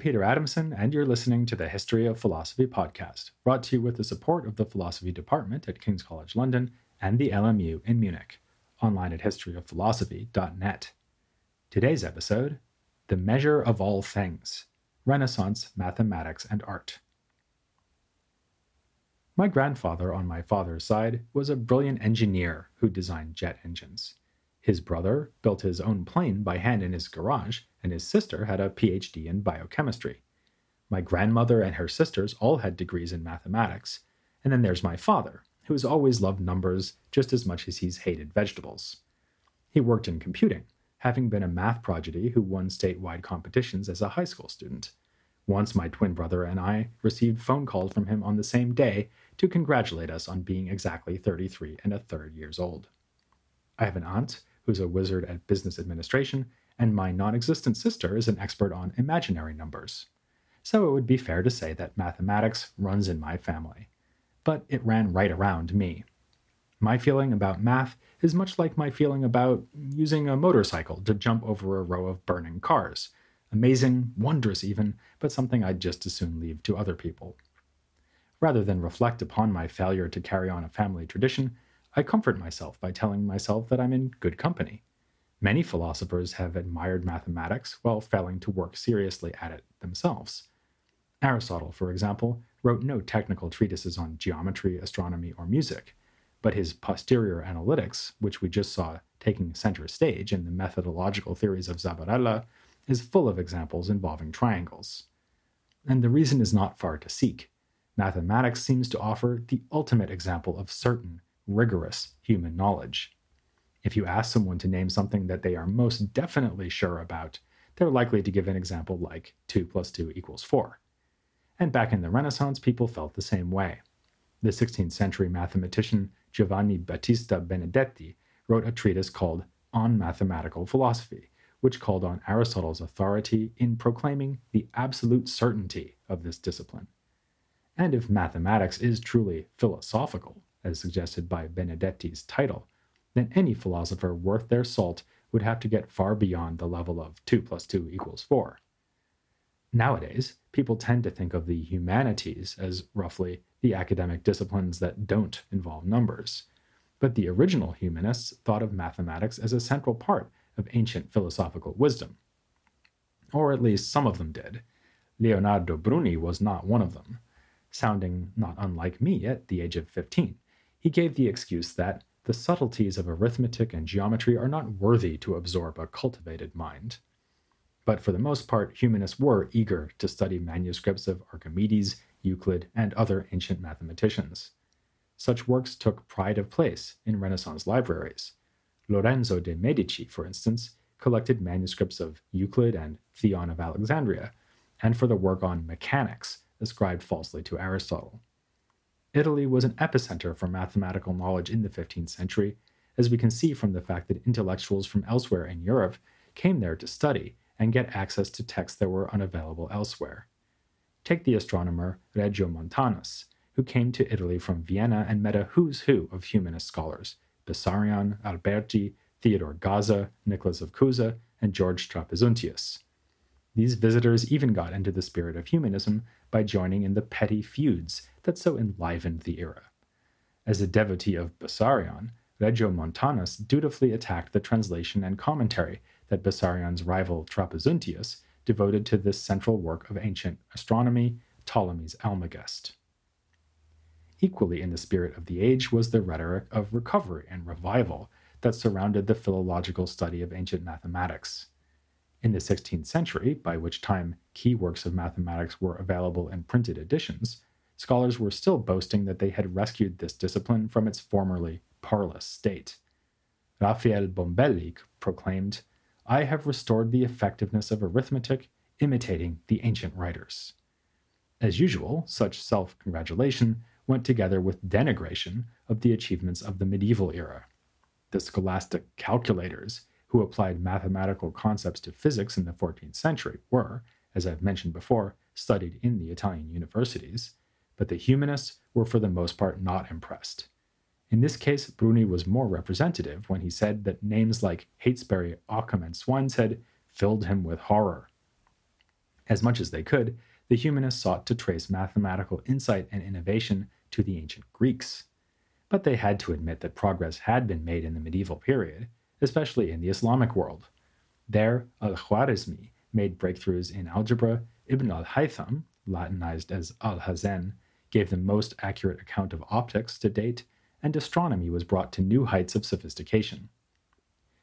Peter Adamson, and you're listening to the History of Philosophy podcast, brought to you with the support of the Philosophy Department at King's College London and the LMU in Munich, online at historyofphilosophy.net. Today's episode The Measure of All Things Renaissance Mathematics and Art. My grandfather on my father's side was a brilliant engineer who designed jet engines. His brother built his own plane by hand in his garage, and his sister had a PhD in biochemistry. My grandmother and her sisters all had degrees in mathematics. And then there's my father, who has always loved numbers just as much as he's hated vegetables. He worked in computing, having been a math prodigy who won statewide competitions as a high school student. Once my twin brother and I received phone calls from him on the same day to congratulate us on being exactly 33 and a third years old. I have an aunt who's a wizard at business administration, and my non existent sister is an expert on imaginary numbers. So it would be fair to say that mathematics runs in my family. But it ran right around me. My feeling about math is much like my feeling about using a motorcycle to jump over a row of burning cars. Amazing, wondrous even, but something I'd just as soon leave to other people. Rather than reflect upon my failure to carry on a family tradition, I comfort myself by telling myself that I'm in good company. Many philosophers have admired mathematics while failing to work seriously at it themselves. Aristotle, for example, wrote no technical treatises on geometry, astronomy, or music, but his posterior analytics, which we just saw taking center stage in the methodological theories of Zabarella, is full of examples involving triangles. And the reason is not far to seek. Mathematics seems to offer the ultimate example of certain, rigorous human knowledge. If you ask someone to name something that they are most definitely sure about, they're likely to give an example like 2 plus 2 equals 4. And back in the Renaissance, people felt the same way. The 16th century mathematician Giovanni Battista Benedetti wrote a treatise called On Mathematical Philosophy, which called on Aristotle's authority in proclaiming the absolute certainty of this discipline. And if mathematics is truly philosophical, as suggested by Benedetti's title, then any philosopher worth their salt would have to get far beyond the level of 2 plus 2 equals 4. Nowadays, people tend to think of the humanities as roughly the academic disciplines that don't involve numbers. But the original humanists thought of mathematics as a central part of ancient philosophical wisdom. Or at least some of them did. Leonardo Bruni was not one of them. Sounding not unlike me at the age of 15, he gave the excuse that the subtleties of arithmetic and geometry are not worthy to absorb a cultivated mind. But for the most part, humanists were eager to study manuscripts of Archimedes, Euclid, and other ancient mathematicians. Such works took pride of place in Renaissance libraries. Lorenzo de' Medici, for instance, collected manuscripts of Euclid and Theon of Alexandria, and for the work on mechanics ascribed falsely to Aristotle. Italy was an epicenter for mathematical knowledge in the 15th century, as we can see from the fact that intellectuals from elsewhere in Europe came there to study and get access to texts that were unavailable elsewhere. Take the astronomer Regiomontanus, who came to Italy from Vienna and met a who's who of humanist scholars Bessarion, Alberti, Theodore Gaza, Nicholas of Cusa, and George Trapezuntius. These visitors even got into the spirit of humanism by joining in the petty feuds that so enlivened the era. As a devotee of Bessarion, Regiomontanus dutifully attacked the translation and commentary that Bessarion's rival Trapezuntius devoted to this central work of ancient astronomy, Ptolemy's Almagest. Equally in the spirit of the age was the rhetoric of recovery and revival that surrounded the philological study of ancient mathematics. In the 16th century, by which time key works of mathematics were available in printed editions, scholars were still boasting that they had rescued this discipline from its formerly parlous state. Raphael Bombelli proclaimed, I have restored the effectiveness of arithmetic, imitating the ancient writers. As usual, such self congratulation went together with denigration of the achievements of the medieval era. The scholastic calculators, who applied mathematical concepts to physics in the 14th century, were, as I've mentioned before, studied in the Italian universities, but the humanists were for the most part not impressed. In this case, Bruni was more representative when he said that names like Heytesbury, Occam, and Swineshead filled him with horror. As much as they could, the humanists sought to trace mathematical insight and innovation to the ancient Greeks. But they had to admit that progress had been made in the medieval period, especially in the Islamic world. There, al Khwarizmi made breakthroughs in algebra, Ibn al Haytham, Latinized as al Hazen, gave the most accurate account of optics to date, and astronomy was brought to new heights of sophistication.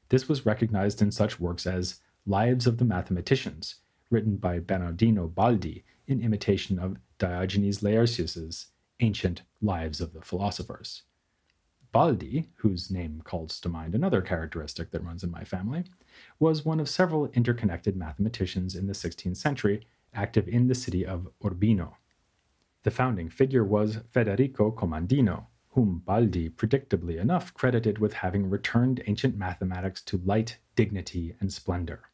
This was recognized in such works as Lives of the Mathematicians, written by Bernardino Baldi in imitation of Diogenes Laertius's ancient Lives of the Philosophers. Baldi, whose name calls to mind another characteristic that runs in my family, was one of several interconnected mathematicians in the 16th century active in the city of Urbino. The founding figure was Federico Commandino, whom Baldi predictably enough credited with having returned ancient mathematics to light, dignity, and splendor.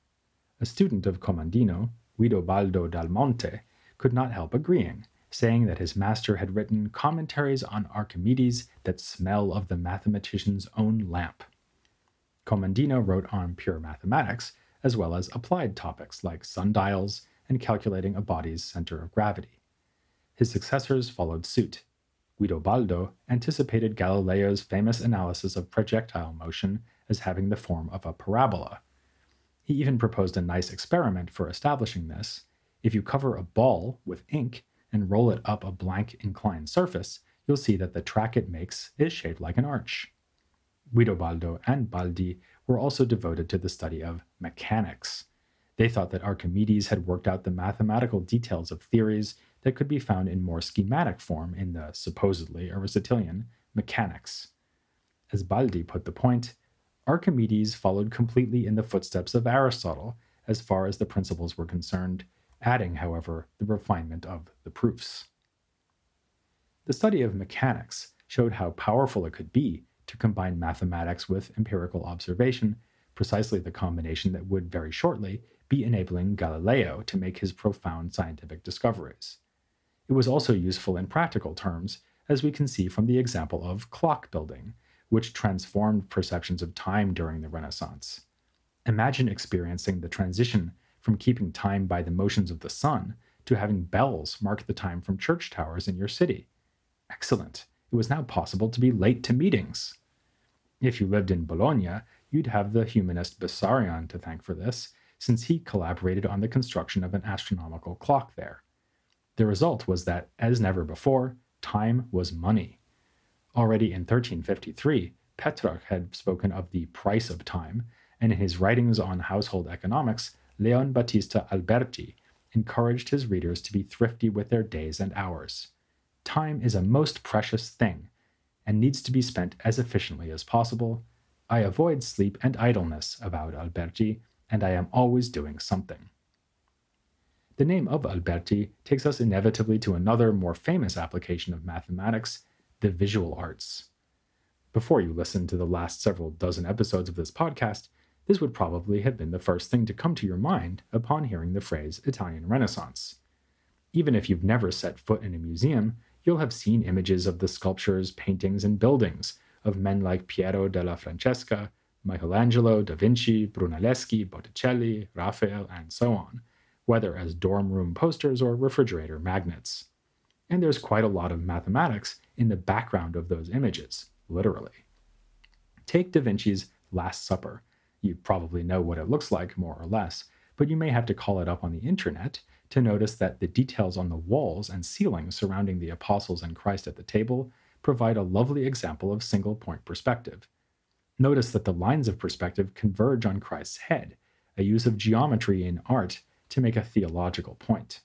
A student of Commandino, Guidobaldo dal Monte, could not help agreeing, saying that his master had written commentaries on Archimedes that smell of the mathematician's own lamp. Commandino wrote on pure mathematics, as well as applied topics like sundials and calculating a body's center of gravity. His successors followed suit. Guidobaldo anticipated Galileo's famous analysis of projectile motion as having the form of a parabola. He even proposed a nice experiment for establishing this. If you cover a ball with ink and roll it up a blank inclined surface, you'll see that the track it makes is shaped like an arch. Guidobaldo and Baldi were also devoted to the study of mechanics. They thought that Archimedes had worked out the mathematical details of theories that could be found in more schematic form in the supposedly Aristotelian mechanics. As Baldi put the point, Archimedes followed completely in the footsteps of Aristotle as far as the principles were concerned, adding, however, the refinement of the proofs. The study of mechanics showed how powerful it could be to combine mathematics with empirical observation, precisely the combination that would very shortly be enabling Galileo to make his profound scientific discoveries. It was also useful in practical terms, as we can see from the example of clock building, which transformed perceptions of time during the Renaissance. Imagine experiencing the transition from keeping time by the motions of the sun to having bells mark the time from church towers in your city. Excellent. It was now possible to be late to meetings. If you lived in Bologna, you'd have the humanist Bessarion to thank for this, since he collaborated on the construction of an astronomical clock there. The result was that, as never before, time was money. Already in 1353, Petrarch had spoken of the price of time, and in his writings on household economics, Leon Battista Alberti encouraged his readers to be thrifty with their days and hours. Time is a most precious thing and needs to be spent as efficiently as possible. I avoid sleep and idleness, avowed Alberti, and I am always doing something. The name of Alberti takes us inevitably to another, more famous application of mathematics the visual arts. Before you listen to the last several dozen episodes of this podcast, this would probably have been the first thing to come to your mind upon hearing the phrase Italian Renaissance. Even if you've never set foot in a museum, you'll have seen images of the sculptures, paintings, and buildings of men like Piero della Francesca, Michelangelo, Da Vinci, Brunelleschi, Botticelli, Raphael, and so on, whether as dorm room posters or refrigerator magnets. And there's quite a lot of mathematics in the background of those images, literally. Take Da Vinci's Last Supper. You probably know what it looks like, more or less, but you may have to call it up on the internet to notice that the details on the walls and ceiling surrounding the apostles and Christ at the table provide a lovely example of single point perspective. Notice that the lines of perspective converge on Christ's head, a use of geometry in art to make a theological point.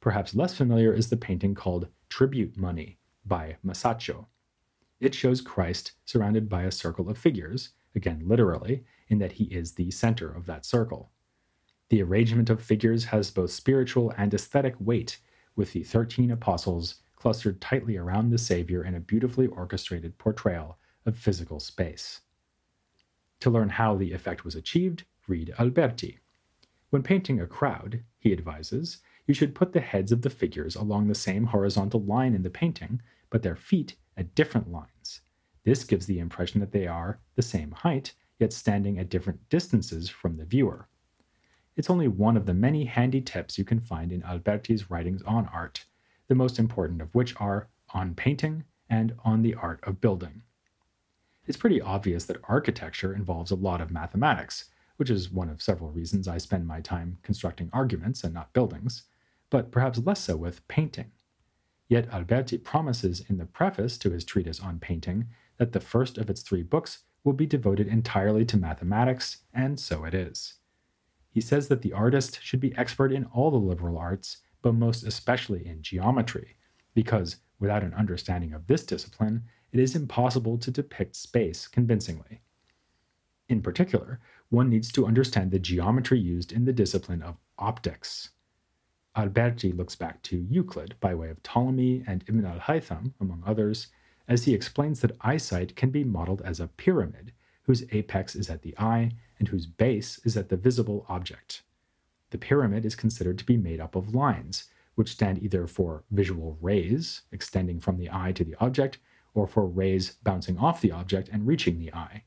Perhaps less familiar is the painting called Tribute Money by Masaccio. It shows Christ surrounded by a circle of figures, again literally, in that he is the center of that circle. The arrangement of figures has both spiritual and aesthetic weight, with the 13 apostles clustered tightly around the Savior in a beautifully orchestrated portrayal of physical space. To learn how the effect was achieved, read Alberti. When painting a crowd, he advises, you should put the heads of the figures along the same horizontal line in the painting, but their feet at different lines. This gives the impression that they are the same height, yet standing at different distances from the viewer. It's only one of the many handy tips you can find in Alberti's writings on art, the most important of which are On Painting and On the Art of Building. It's pretty obvious that architecture involves a lot of mathematics, which is one of several reasons I spend my time constructing arguments and not buildings, but perhaps less so with painting. Yet Alberti promises in the preface to his treatise on painting that the first of its three books will be devoted entirely to mathematics, and so it is. He says that the artist should be expert in all the liberal arts, but most especially in geometry, because without an understanding of this discipline, it is impossible to depict space convincingly. In particular, one needs to understand the geometry used in the discipline of optics. Alberti looks back to Euclid by way of Ptolemy and Ibn al Haytham, among others, as he explains that eyesight can be modeled as a pyramid, whose apex is at the eye and whose base is at the visible object. The pyramid is considered to be made up of lines, which stand either for visual rays, extending from the eye to the object, or for rays bouncing off the object and reaching the eye.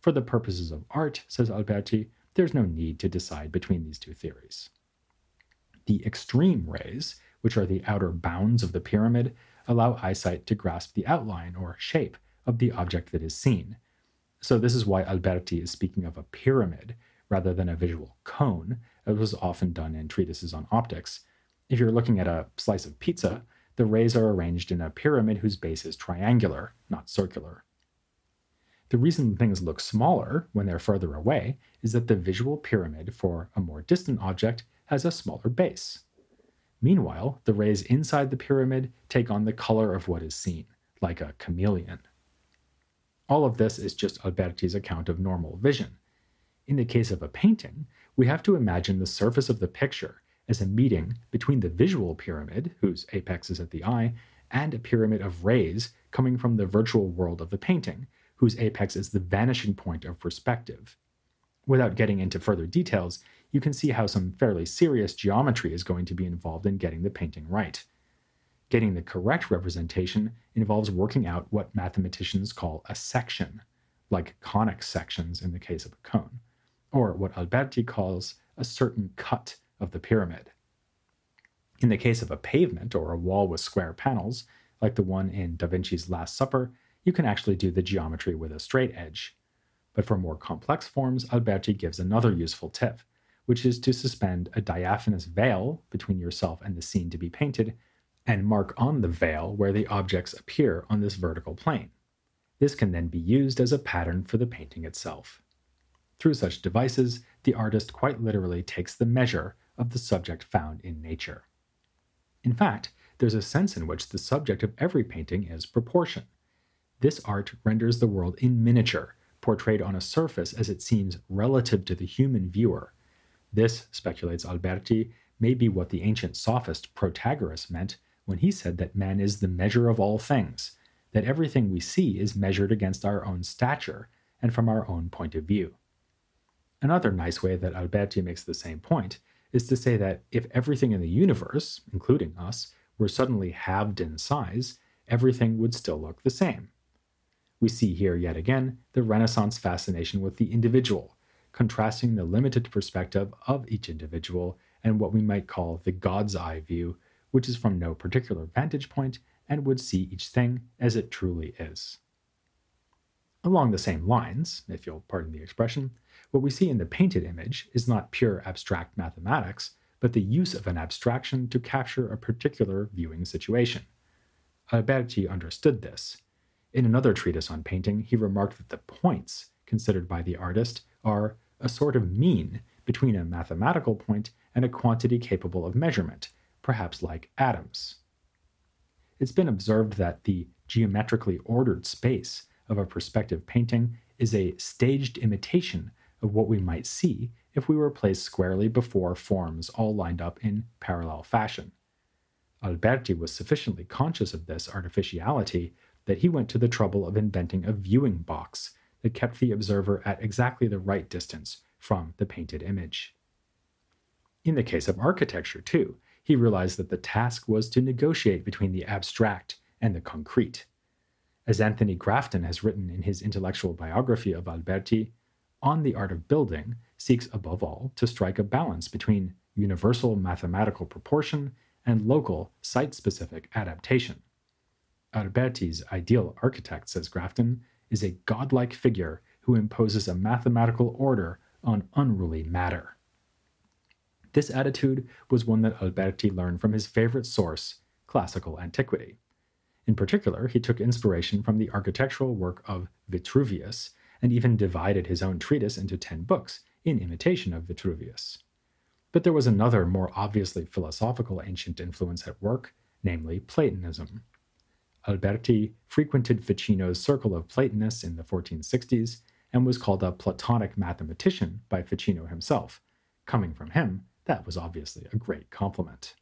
For the purposes of art, says Alberti, there's no need to decide between these two theories. The extreme rays, which are the outer bounds of the pyramid, allow eyesight to grasp the outline or shape of the object that is seen. So, this is why Alberti is speaking of a pyramid rather than a visual cone, as was often done in treatises on optics. If you're looking at a slice of pizza, the rays are arranged in a pyramid whose base is triangular, not circular. The reason things look smaller when they're further away is that the visual pyramid for a more distant object has a smaller base. Meanwhile, the rays inside the pyramid take on the color of what is seen, like a chameleon. All of this is just Alberti's account of normal vision. In the case of a painting, we have to imagine the surface of the picture as a meeting between the visual pyramid, whose apex is at the eye, and a pyramid of rays coming from the virtual world of the painting, whose apex is the vanishing point of perspective. Without getting into further details, you can see how some fairly serious geometry is going to be involved in getting the painting right. Getting the correct representation involves working out what mathematicians call a section, like conic sections in the case of a cone, or what Alberti calls a certain cut of the pyramid. In the case of a pavement or a wall with square panels, like the one in Da Vinci's Last Supper, you can actually do the geometry with a straight edge. But for more complex forms, Alberti gives another useful tip which is to suspend a diaphanous veil between yourself and the scene to be painted, and mark on the veil where the objects appear on this vertical plane. This can then be used as a pattern for the painting itself. Through such devices, the artist quite literally takes the measure of the subject found in nature. In fact, there's a sense in which the subject of every painting is proportion. This art renders the world in miniature, portrayed on a surface as it seems relative to the human viewer, this, speculates Alberti, may be what the ancient sophist Protagoras meant when he said that man is the measure of all things, that everything we see is measured against our own stature and from our own point of view. Another nice way that Alberti makes the same point is to say that if everything in the universe, including us, were suddenly halved in size, everything would still look the same. We see here yet again the Renaissance fascination with the individual, contrasting the limited perspective of each individual and what we might call the God's eye view, which is from no particular vantage point and would see each thing as it truly is. Along the same lines, if you'll pardon the expression, what we see in the painted image is not pure abstract mathematics, but the use of an abstraction to capture a particular viewing situation. Alberti understood this. In another treatise on painting, he remarked that the points considered by the artist are a sort of mean between a mathematical point and a quantity capable of measurement, perhaps like atoms. It's been observed that the geometrically ordered space of a perspective painting is a staged imitation of what we might see if we were placed squarely before forms all lined up in parallel fashion. Alberti was sufficiently conscious of this artificiality that he went to the trouble of inventing a viewing box that kept the observer at exactly the right distance from the painted image. In the case of architecture, too, he realized that the task was to negotiate between the abstract and the concrete. As Anthony Grafton has written in his intellectual biography of Alberti, on the art of building seeks above all to strike a balance between universal mathematical proportion and local site specific adaptation. Alberti's ideal architect, says Grafton, is a godlike figure who imposes a mathematical order on unruly matter. This attitude was one that Alberti learned from his favorite source, classical antiquity. In particular, he took inspiration from the architectural work of Vitruvius and even divided his own treatise into ten books in imitation of Vitruvius. But there was another more obviously philosophical ancient influence at work, namely Platonism. Alberti frequented Ficino's circle of Platonists in the 1460s and was called a Platonic mathematician by Ficino himself. Coming from him, that was obviously a great compliment.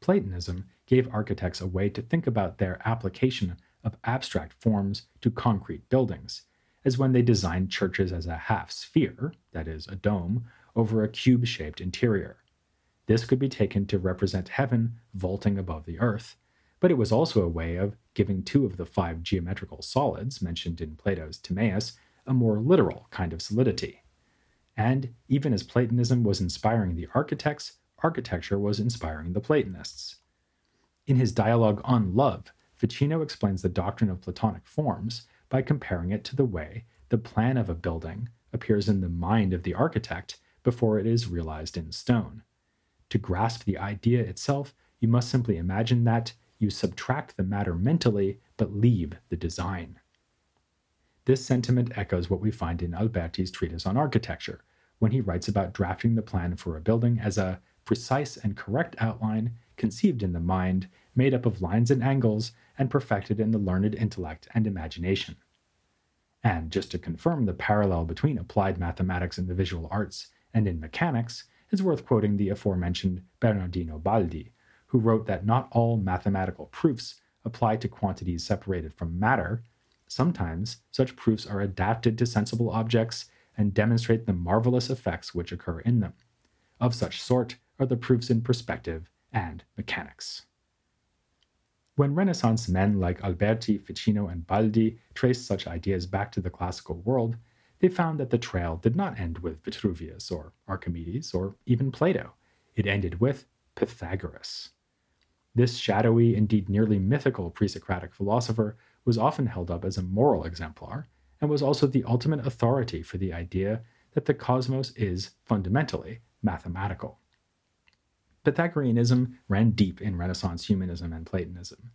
Platonism gave architects a way to think about their application of abstract forms to concrete buildings, as when they designed churches as a half sphere, that is, a dome, over a cube shaped interior. This could be taken to represent heaven vaulting above the earth, but it was also a way of giving two of the five geometrical solids mentioned in Plato's Timaeus a more literal kind of solidity. And even as Platonism was inspiring the architects, architecture was inspiring the Platonists. In his dialogue on love, Ficino explains the doctrine of Platonic forms by comparing it to the way the plan of a building appears in the mind of the architect before it is realized in stone. To grasp the idea itself, you must simply imagine that you subtract the matter mentally but leave the design. This sentiment echoes what we find in Alberti's treatise on architecture, when he writes about drafting the plan for a building as a precise and correct outline conceived in the mind, made up of lines and angles, and perfected in the learned intellect and imagination. And just to confirm the parallel between applied mathematics in the visual arts and in mechanics, it's worth quoting the aforementioned Bernardino Baldi, who wrote that not all mathematical proofs apply to quantities separated from matter, Sometimes such proofs are adapted to sensible objects and demonstrate the marvelous effects which occur in them. Of such sort are the proofs in perspective and mechanics. When Renaissance men like Alberti, Ficino, and Baldi traced such ideas back to the classical world, they found that the trail did not end with Vitruvius or Archimedes or even Plato. It ended with Pythagoras. This shadowy, indeed nearly mythical pre Socratic philosopher was often held up as a moral exemplar and was also the ultimate authority for the idea that the cosmos is fundamentally mathematical. Pythagoreanism ran deep in Renaissance humanism and Platonism.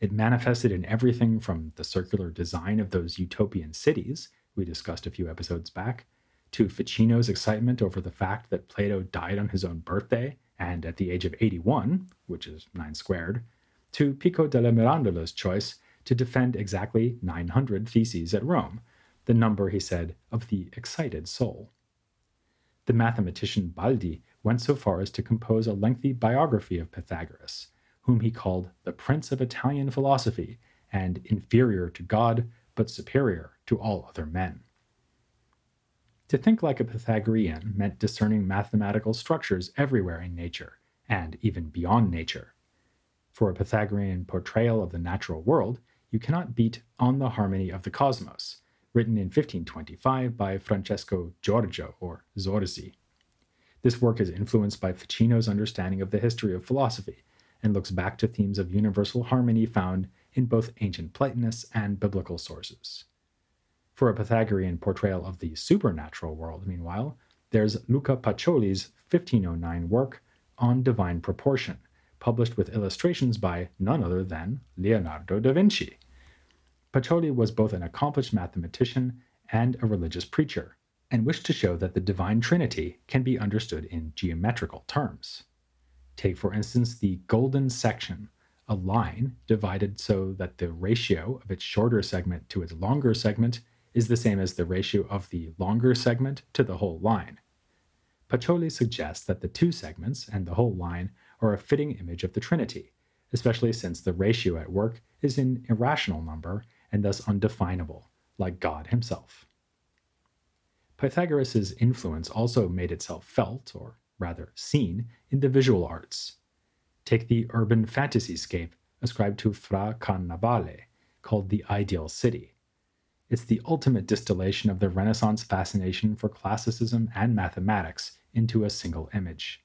It manifested in everything from the circular design of those utopian cities we discussed a few episodes back, to Ficino's excitement over the fact that Plato died on his own birthday and at the age of 81, which is 9 squared, to Pico della Mirandola's choice to defend exactly 900 theses at Rome, the number, he said, of the excited soul. The mathematician Baldi went so far as to compose a lengthy biography of Pythagoras, whom he called the Prince of Italian philosophy and inferior to God, but superior to all other men. To think like a Pythagorean meant discerning mathematical structures everywhere in nature, and even beyond nature. For a Pythagorean portrayal of the natural world, you cannot beat On the Harmony of the Cosmos, written in 1525 by Francesco Giorgio, or Zorzi. This work is influenced by Ficino's understanding of the history of philosophy and looks back to themes of universal harmony found in both ancient Platonists and biblical sources. For a Pythagorean portrayal of the supernatural world, meanwhile, there's Luca Pacioli's 1509 work On Divine Proportion, published with illustrations by none other than Leonardo da Vinci. Pacioli was both an accomplished mathematician and a religious preacher, and wished to show that the divine trinity can be understood in geometrical terms. Take, for instance, the golden section, a line divided so that the ratio of its shorter segment to its longer segment is the same as the ratio of the longer segment to the whole line. Pacioli suggests that the two segments and the whole line are a fitting image of the Trinity, especially since the ratio at work is an irrational number and thus undefinable, like God himself. Pythagoras' influence also made itself felt, or rather seen, in the visual arts. Take the urban fantasy scape ascribed to Fra Carnevale, called the Ideal City. It's the ultimate distillation of the Renaissance fascination for classicism and mathematics into a single image.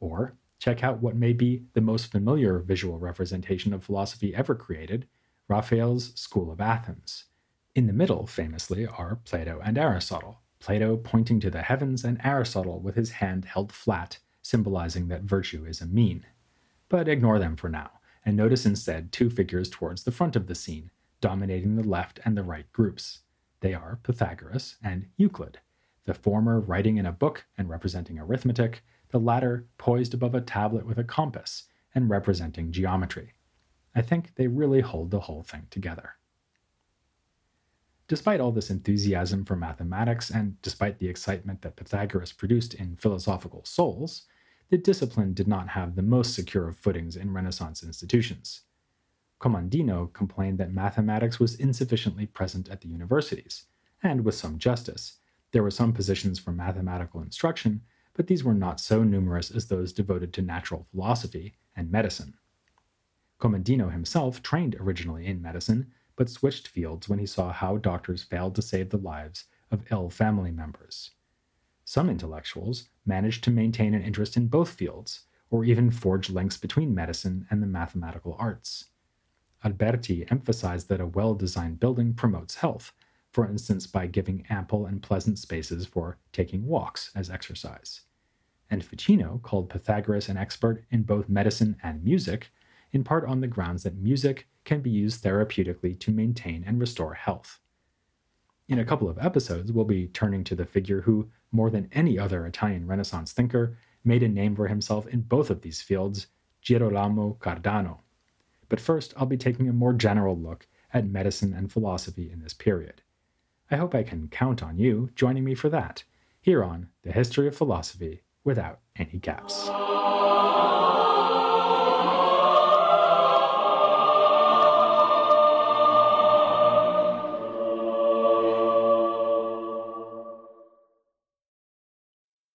Or check out what may be the most familiar visual representation of philosophy ever created Raphael's School of Athens. In the middle, famously, are Plato and Aristotle, Plato pointing to the heavens and Aristotle with his hand held flat, symbolizing that virtue is a mean. But ignore them for now, and notice instead two figures towards the front of the scene dominating the left and the right groups. They are Pythagoras and Euclid, the former writing in a book and representing arithmetic, the latter poised above a tablet with a compass and representing geometry. I think they really hold the whole thing together. Despite all this enthusiasm for mathematics, and despite the excitement that Pythagoras produced in Philosophical Souls, the discipline did not have the most secure of footings in Renaissance institutions. Commandino complained that mathematics was insufficiently present at the universities, and with some justice. There were some positions for mathematical instruction, but these were not so numerous as those devoted to natural philosophy and medicine. Commandino himself trained originally in medicine, but switched fields when he saw how doctors failed to save the lives of ill family members. Some intellectuals managed to maintain an interest in both fields, or even forge links between medicine and the mathematical arts. Alberti emphasized that a well designed building promotes health, for instance, by giving ample and pleasant spaces for taking walks as exercise. And Ficino called Pythagoras an expert in both medicine and music, in part on the grounds that music can be used therapeutically to maintain and restore health. In a couple of episodes, we'll be turning to the figure who, more than any other Italian Renaissance thinker, made a name for himself in both of these fields, Girolamo Cardano but first I'll be taking a more general look at medicine and philosophy in this period. I hope I can count on you joining me for that, here on The History of Philosophy Without Any Gaps.